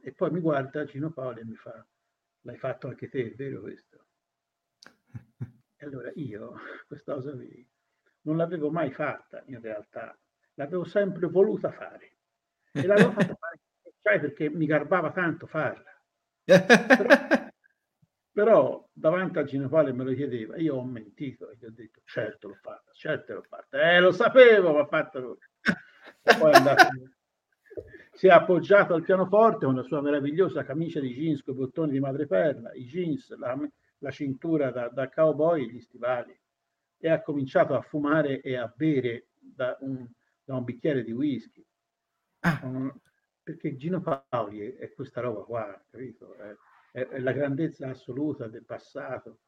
e, poi mi guarda Gino Paolo e mi fa, l'hai fatto anche te, è vero questo? E allora io questa cosa qui non l'avevo mai fatta in realtà, l'avevo sempre voluta fare. E l'avevo fatta fare cioè perché mi garbava tanto farla. Però, però davanti a Ginopale me lo chiedeva, io ho mentito e gli ho detto certo l'ho fatta, certo l'ho fatta, eh lo sapevo, ma fatta lui. poi è andato, si è appoggiato al pianoforte con la sua meravigliosa camicia di jeans con i bottoni di madreperla, i jeans, la, la cintura da, da, cowboy e gli stivali e ha cominciato a fumare e a bere da un, da un bicchiere di whisky. Ah. Perché Gino Paoli è, è, questa roba qua, capito? È, è, la grandezza assoluta del passato.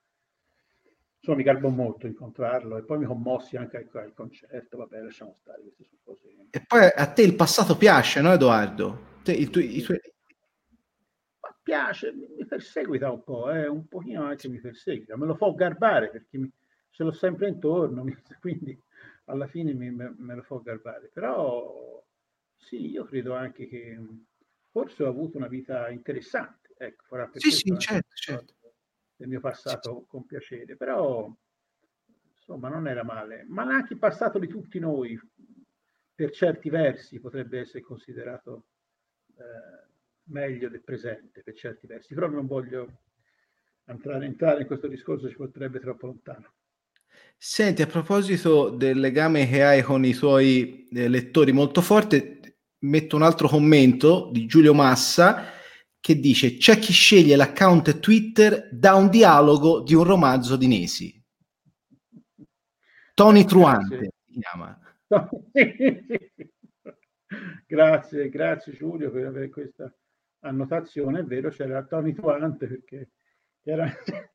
Insomma, mi garbo molto incontrarlo e poi mi commossi anche al, al concerto. Vabbè, lasciamo stare queste sono cose. E poi a te il passato piace, no, Edoardo? Te, il tu, i tuoi... Ma piace, mi perseguita un po', eh, un pochino anche mi perseguita. Me lo può garbare perché mi, ce l'ho sempre intorno, quindi alla fine mi, me, me lo può garbare. Però sì, io credo anche che forse ho avuto una vita interessante Ecco, farà sì, sì, certo, certo. del mio passato con piacere, però insomma non era male, ma anche il passato di tutti noi, per certi versi, potrebbe essere considerato eh, meglio del presente, per certi versi, però non voglio entrare, entrare in questo discorso, ci porterebbe troppo lontano. Senti, a proposito del legame che hai con i tuoi eh, lettori molto forte, metto un altro commento di Giulio Massa che dice c'è chi sceglie l'account Twitter da un dialogo di un romanzo di Nesi. Tony Truante si chiama. grazie, grazie Giulio per avere questa annotazione. È vero, c'era Tony Truante perché era...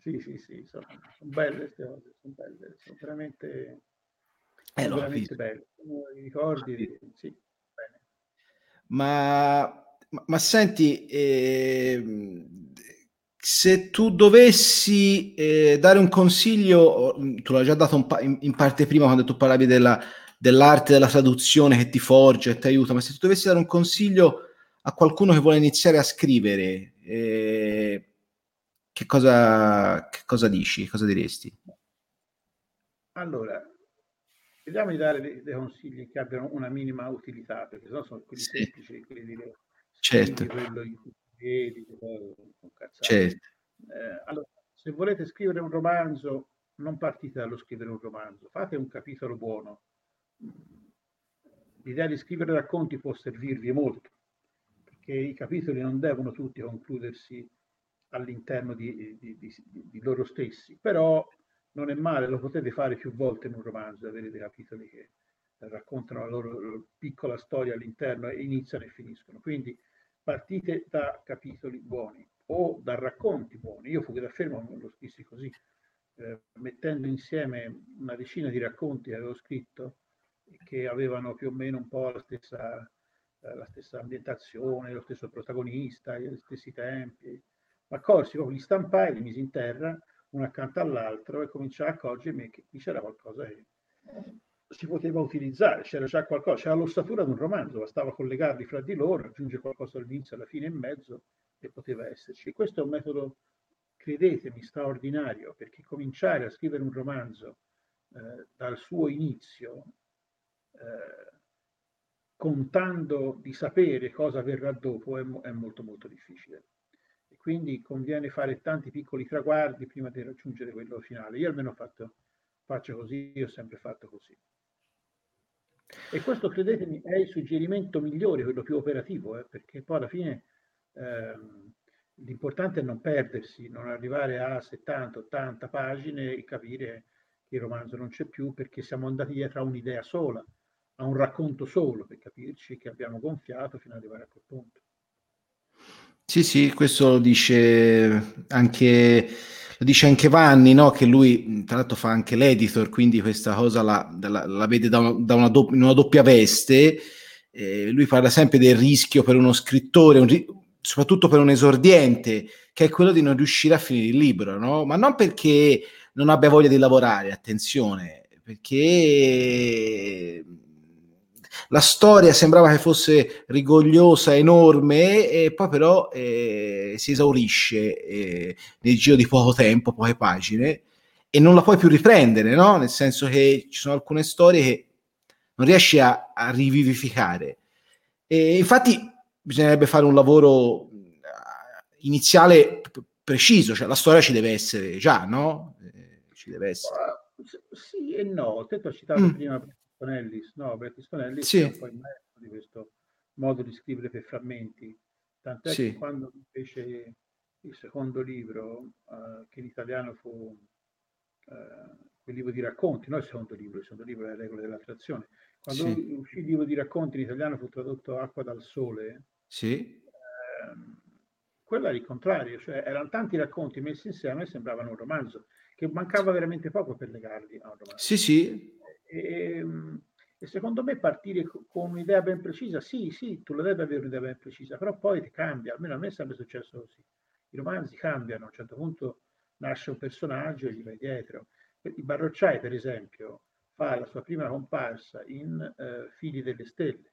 sì, sì, sì, sono, sono belle queste cose, sono belle, sono veramente, eh, sono veramente belle. Sono i ricordi, sì. Ma, ma senti, eh, se tu dovessi eh, dare un consiglio, tu l'hai già dato pa- in, in, parte prima quando tu parlavi della, dell'arte della traduzione che ti forge e ti aiuta, ma se tu dovessi dare un consiglio a qualcuno che vuole iniziare a scrivere, eh, che, cosa, che cosa dici? Cosa diresti? Allora, Vediamo di dare dei, dei, consigli che abbiano una minima utilità, perché sennò sono quelli sì. semplici, quelli di certo. quello in cui vedi, certo. Eh, allora, se volete scrivere un romanzo, non partite dallo scrivere un romanzo, fate un capitolo buono. L'idea di scrivere racconti può servirvi molto, perché i capitoli non devono tutti concludersi all'interno di, di, di, di loro stessi, però non è male, lo potete fare più volte in un romanzo, avere dei capitoli che raccontano la loro piccola storia all'interno e iniziano e finiscono. Quindi partite da capitoli buoni o da racconti buoni. Io Fuga da Fermo lo scrissi così, eh, mettendo insieme una decina di racconti che avevo scritto che avevano più o meno un po' la stessa, eh, la stessa ambientazione, lo stesso protagonista, gli stessi tempi. Ma corsi, li stampai, li misi in terra uno accanto all'altro e cominciare a accorgermi che qui c'era qualcosa che si poteva utilizzare, c'era già qualcosa, c'era l'ossatura di un romanzo, bastava collegarli fra di loro, aggiungere qualcosa all'inizio, alla fine e mezzo e poteva esserci. Questo è un metodo, credetemi, straordinario, perché cominciare a scrivere un romanzo eh, dal suo inizio, eh, contando di sapere cosa verrà dopo, è, è molto molto difficile quindi conviene fare tanti piccoli traguardi prima di raggiungere quello finale. Io almeno fatto, faccio così, io ho sempre fatto così. E questo, credetemi, è il suggerimento migliore, quello più operativo, eh, perché poi alla fine ehm, l'importante è non perdersi, non arrivare a 70-80 pagine e capire che il romanzo non c'è più perché siamo andati dietro a un'idea sola, a un racconto solo, per capirci che abbiamo gonfiato fino ad arrivare a quel punto. Sì, sì, questo lo dice anche, lo dice anche Vanni, no? che lui tra l'altro fa anche l'editor, quindi questa cosa la, la, la vede da, una, da una doppia, in una doppia veste. Eh, lui parla sempre del rischio per uno scrittore, un, soprattutto per un esordiente, che è quello di non riuscire a finire il libro, no? ma non perché non abbia voglia di lavorare, attenzione, perché la storia sembrava che fosse rigogliosa, enorme, e poi però eh, si esaurisce eh, nel giro di poco tempo, poche pagine, e non la puoi più riprendere, no? Nel senso che ci sono alcune storie che non riesci a, a rivivificare. E infatti bisognerebbe fare un lavoro iniziale preciso, cioè la storia ci deve essere già, no? Eh, ci deve essere. Sì e no, te ho citato mm. prima con Ellis, no, perché con Ellis sì. è un po' il maestro di questo modo di scrivere per frammenti, tant'è sì. che quando fece il secondo libro, uh, che in italiano fu uh, quel libro di racconti, non il secondo libro, il secondo libro è la regola dell'attrazione, quando sì. uscì il libro di racconti in italiano fu tradotto Acqua dal Sole, sì. Uh, quello era il contrario, cioè erano tanti racconti messi insieme e sembravano un romanzo, che mancava veramente poco per legarli a un romanzo. Sì, sì, e, ehm, e, secondo me partire con un'idea ben precisa, sì, sì, tu lo devi avere un'idea ben precisa, però poi ti cambia, almeno a me è sempre successo così. I romanzi cambiano, a un certo punto nasce un personaggio e gli vai dietro. Il Barrocciai, per esempio, fa la sua prima comparsa in uh, Figli delle Stelle,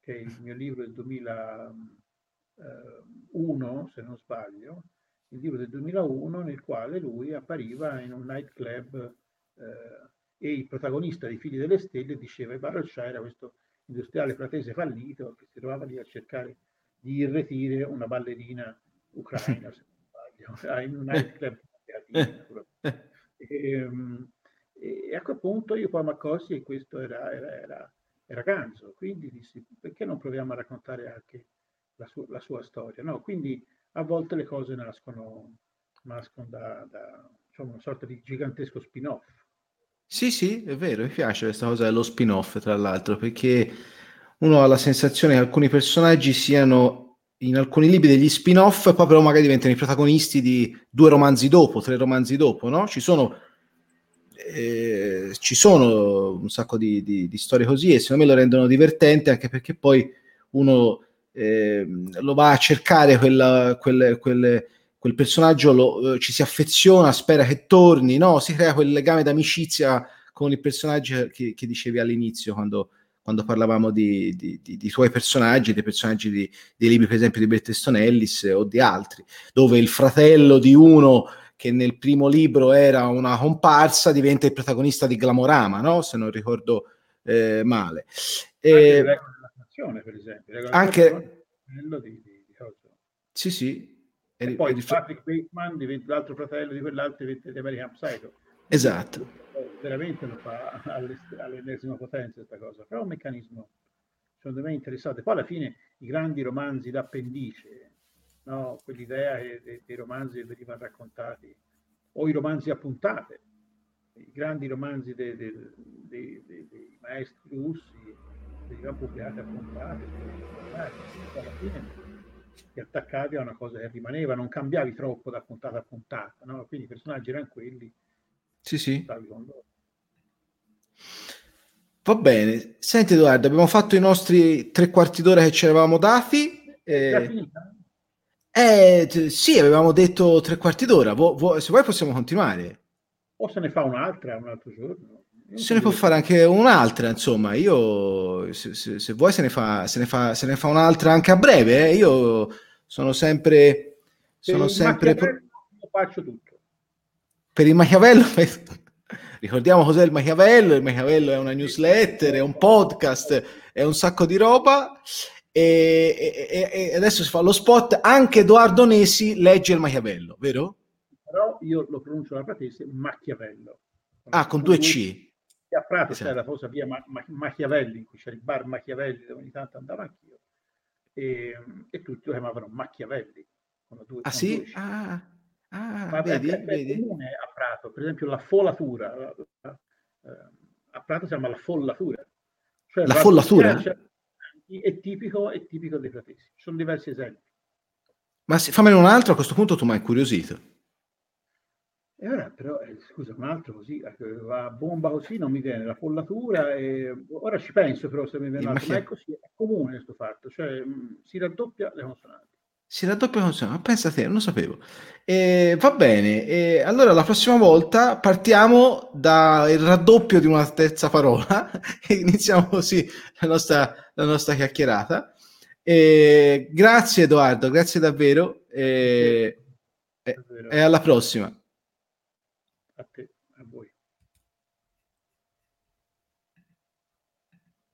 che è il mio libro del 2001, se non sbaglio, il libro del 2001 nel quale lui appariva in un nightclub eh, e il protagonista dei Figli delle Stelle diceva che Baroccia era questo industriale fratese fallito che si trovava lì a cercare di irretire una ballerina ucraina, se non sbaglio, in un nightclub e, ehm, e, a quel punto io poi mi accorsi che questo era, era, era, era Ganzo, quindi dissi perché non proviamo a raccontare anche la, su, la sua storia? No? Quindi a volte le cose nascono, nascono da, da insomma, una sorta di gigantesco spin-off sì, sì, è vero, mi piace questa cosa dello spin-off, tra l'altro, perché uno ha la sensazione che alcuni personaggi siano in alcuni libri degli spin-off, poi però magari diventano i protagonisti di due romanzi dopo, tre romanzi dopo, no? Ci sono, eh, ci sono un sacco di, di, di, storie così e secondo me lo rendono divertente anche perché poi uno eh, lo va a cercare quella, quelle, quelle quel personaggio lo, eh, ci si affeziona, spera che torni, no? Si crea quel legame d'amicizia con il personaggio che, che dicevi all'inizio quando, quando parlavamo di, di, di, di, tuoi personaggi, dei personaggi di, dei libri, per esempio, di Bert Ellis o di altri, dove il fratello di uno che nel primo libro era una comparsa diventa il protagonista di Glamorama, no? Se non ricordo eh, male. Eh, per esempio. Anche... Sì, sì, e, e poi e Patrick Bateman diventa l'altro fratello di quell'altro diventa di American Psycho. Esatto. Veramente lo fa all'ennesima potenza questa cosa, però è un meccanismo secondo me interessante. Poi alla fine i grandi romanzi d'appendice, no? quell'idea che dei romanzi che venivano raccontati, o i romanzi a puntate, i grandi romanzi dei, dei, dei, dei maestri russi venivano pubblicati a puntate, alla fine ti attaccavi a una cosa che rimaneva, non cambiavi troppo da puntata a puntata, no? quindi i personaggi erano quelli. Sì, sì. Va bene. Senti Edoardo, abbiamo fatto i nostri tre quarti d'ora che ci eravamo dati. Eh, eh, sì, avevamo detto tre quarti d'ora. Vo, vo, se vuoi possiamo continuare. O se ne fa un'altra un altro giorno. Se ne può fare anche un'altra, insomma, io se, se, se vuoi se ne, fa, se, ne fa, se ne fa un'altra anche a breve, eh? io sono sempre... Sono sempre pro... faccio tutto. Per il Machiavello, ricordiamo cos'è il Machiavello, il Machiavello è una newsletter, è un podcast, è un sacco di roba e, e, e adesso si fa lo spot, anche Edoardo Nesi legge il Machiavello, vero? Però io lo pronuncio la fratese Machiavello. Ah, con due C. A Prato esatto. c'era la famosa via Ma- Ma- Machiavelli, in cui c'era il bar Machiavelli, dove ogni tanto andavo anch'io e, e tutti lo chiamavano Machiavelli. Due, ah sì? Due ah, ah Ma vedi, è, vedi? È comune a Prato, per esempio la folatura. A Prato si chiama la follatura. Cioè, la follatura? È tipico, è tipico dei pratesi. Ci sono diversi esempi. Ma se, fammene un altro, a questo punto tu mi hai incuriosito. E ora però, eh, scusa, un altro così, va a bomba così, non mi viene la follatura. E... Ora ci penso però se mi viene un altro, ma è così, è comune questo fatto, cioè mh, si raddoppia le consonanti. Si raddoppia le consonanti, pensa a te, non lo sapevo. E, va bene, e allora la prossima volta partiamo dal raddoppio di una terza parola e iniziamo così la nostra, la nostra chiacchierata. E, grazie Edoardo, grazie davvero e alla prossima. A te.